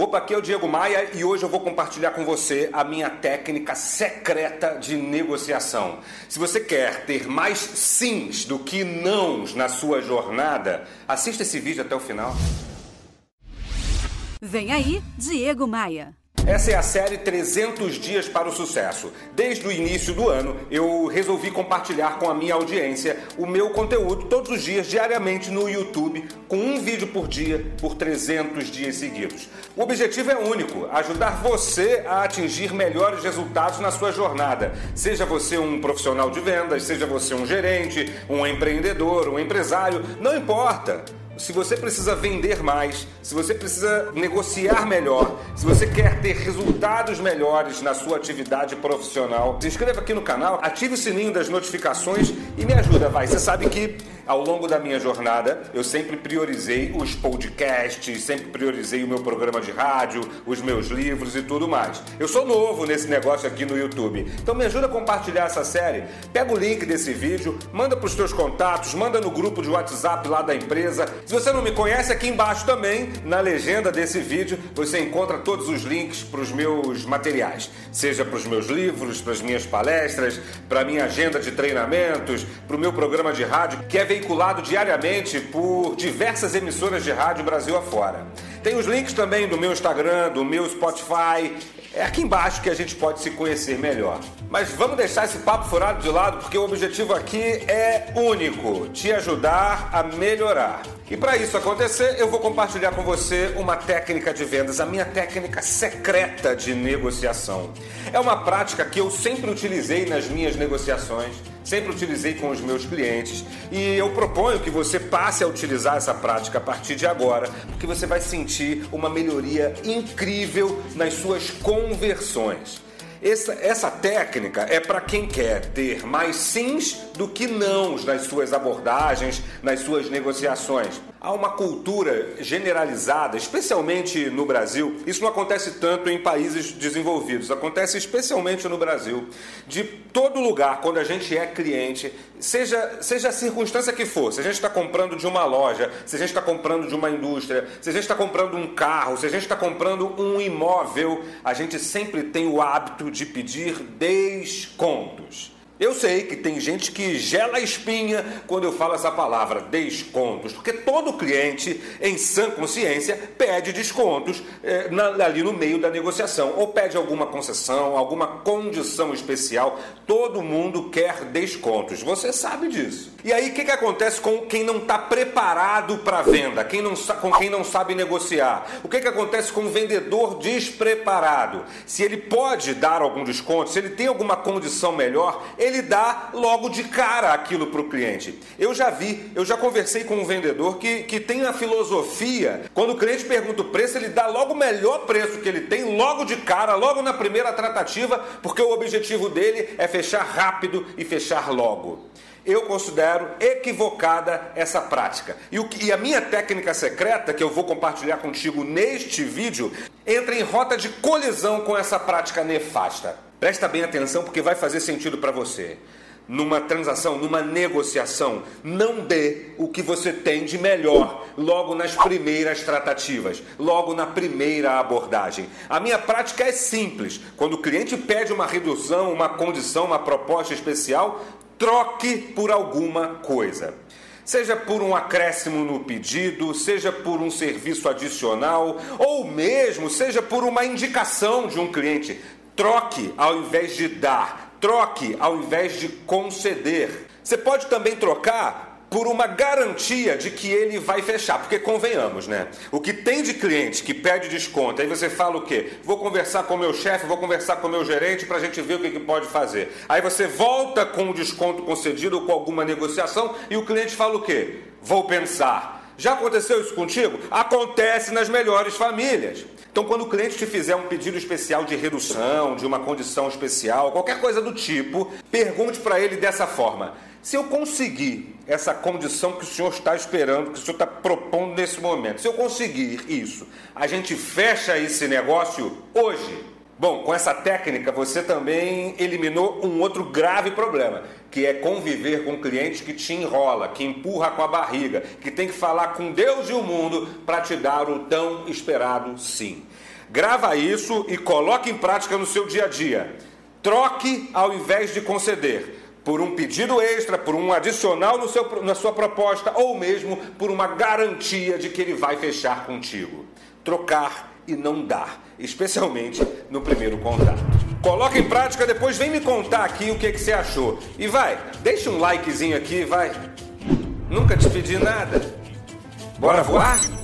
Opa, aqui é o Diego Maia e hoje eu vou compartilhar com você a minha técnica secreta de negociação. Se você quer ter mais sims do que nãos na sua jornada, assista esse vídeo até o final. Vem aí, Diego Maia. Essa é a série 300 Dias para o Sucesso. Desde o início do ano, eu resolvi compartilhar com a minha audiência o meu conteúdo todos os dias, diariamente no YouTube, com um vídeo por dia, por 300 dias seguidos. O objetivo é único: ajudar você a atingir melhores resultados na sua jornada. Seja você um profissional de vendas, seja você um gerente, um empreendedor, um empresário, não importa se você precisa vender mais, se você precisa negociar melhor, se você quer ter resultados melhores na sua atividade profissional, se inscreva aqui no canal, ative o sininho das notificações e me ajuda, vai. Você sabe que ao longo da minha jornada eu sempre priorizei os podcasts, sempre priorizei o meu programa de rádio, os meus livros e tudo mais. Eu sou novo nesse negócio aqui no YouTube, então me ajuda a compartilhar essa série. Pega o link desse vídeo, manda para os teus contatos, manda no grupo de WhatsApp lá da empresa. Se você não me conhece, aqui embaixo também, na legenda desse vídeo, você encontra todos os links para os meus materiais, seja para os meus livros, para as minhas palestras, para a minha agenda de treinamentos, para o meu programa de rádio, que é veiculado diariamente por diversas emissoras de rádio Brasil afora. Tem os links também do meu Instagram, do meu Spotify. É aqui embaixo que a gente pode se conhecer melhor. Mas vamos deixar esse papo furado de lado porque o objetivo aqui é único: te ajudar a melhorar. E para isso acontecer, eu vou compartilhar com você uma técnica de vendas, a minha técnica secreta de negociação. É uma prática que eu sempre utilizei nas minhas negociações, sempre utilizei com os meus clientes e eu proponho que você passe a utilizar essa prática a partir de agora, porque você vai sentir uma melhoria incrível nas suas conversões. Essa, essa técnica é para quem quer ter mais sims do que nãos nas suas abordagens, nas suas negociações. Há uma cultura generalizada, especialmente no Brasil, isso não acontece tanto em países desenvolvidos, acontece especialmente no Brasil, de todo lugar, quando a gente é cliente, seja, seja a circunstância que for, se a gente está comprando de uma loja, se a gente está comprando de uma indústria, se a gente está comprando um carro, se a gente está comprando um imóvel, a gente sempre tem o hábito de pedir descontos. Eu sei que tem gente que gela a espinha quando eu falo essa palavra, descontos, porque todo cliente, em sã consciência, pede descontos é, na, ali no meio da negociação, ou pede alguma concessão, alguma condição especial. Todo mundo quer descontos, você sabe disso. E aí, o que, que acontece com quem não está preparado para venda, quem não, com quem não sabe negociar? O que, que acontece com o vendedor despreparado? Se ele pode dar algum desconto, se ele tem alguma condição melhor, dá logo de cara aquilo para o cliente. Eu já vi, eu já conversei com um vendedor que, que tem a filosofia, quando o cliente pergunta o preço, ele dá logo o melhor preço que ele tem, logo de cara, logo na primeira tratativa, porque o objetivo dele é fechar rápido e fechar logo eu considero equivocada essa prática. E, o e a minha técnica secreta, que eu vou compartilhar contigo neste vídeo, entra em rota de colisão com essa prática nefasta. Presta bem atenção porque vai fazer sentido para você. Numa transação, numa negociação, não dê o que você tem de melhor logo nas primeiras tratativas, logo na primeira abordagem. A minha prática é simples. Quando o cliente pede uma redução, uma condição, uma proposta especial, troque por alguma coisa. Seja por um acréscimo no pedido, seja por um serviço adicional, ou mesmo seja por uma indicação de um cliente. Troque ao invés de dar, troque ao invés de conceder. Você pode também trocar por uma garantia de que ele vai fechar, porque convenhamos, né? O que tem de cliente que pede desconto, aí você fala o quê? Vou conversar com o meu chefe, vou conversar com o meu gerente para a gente ver o que, que pode fazer. Aí você volta com o desconto concedido ou com alguma negociação e o cliente fala o quê? Vou pensar. Já aconteceu isso contigo? Acontece nas melhores famílias. Então, quando o cliente te fizer um pedido especial de redução, de uma condição especial, qualquer coisa do tipo, pergunte para ele dessa forma: se eu conseguir essa condição que o senhor está esperando, que o senhor está propondo nesse momento, se eu conseguir isso, a gente fecha esse negócio hoje. Bom, com essa técnica você também eliminou um outro grave problema, que é conviver com clientes que te enrola, que empurra com a barriga, que tem que falar com Deus e o mundo para te dar o tão esperado sim. Grava isso e coloque em prática no seu dia a dia. Troque ao invés de conceder. Por um pedido extra, por um adicional no seu, na sua proposta ou mesmo por uma garantia de que ele vai fechar contigo. Trocar e não dar, especialmente no primeiro contato. Coloque em prática, depois vem me contar aqui o que, que você achou. E vai, deixa um likezinho aqui, vai. Nunca te pedi nada. Bora voar?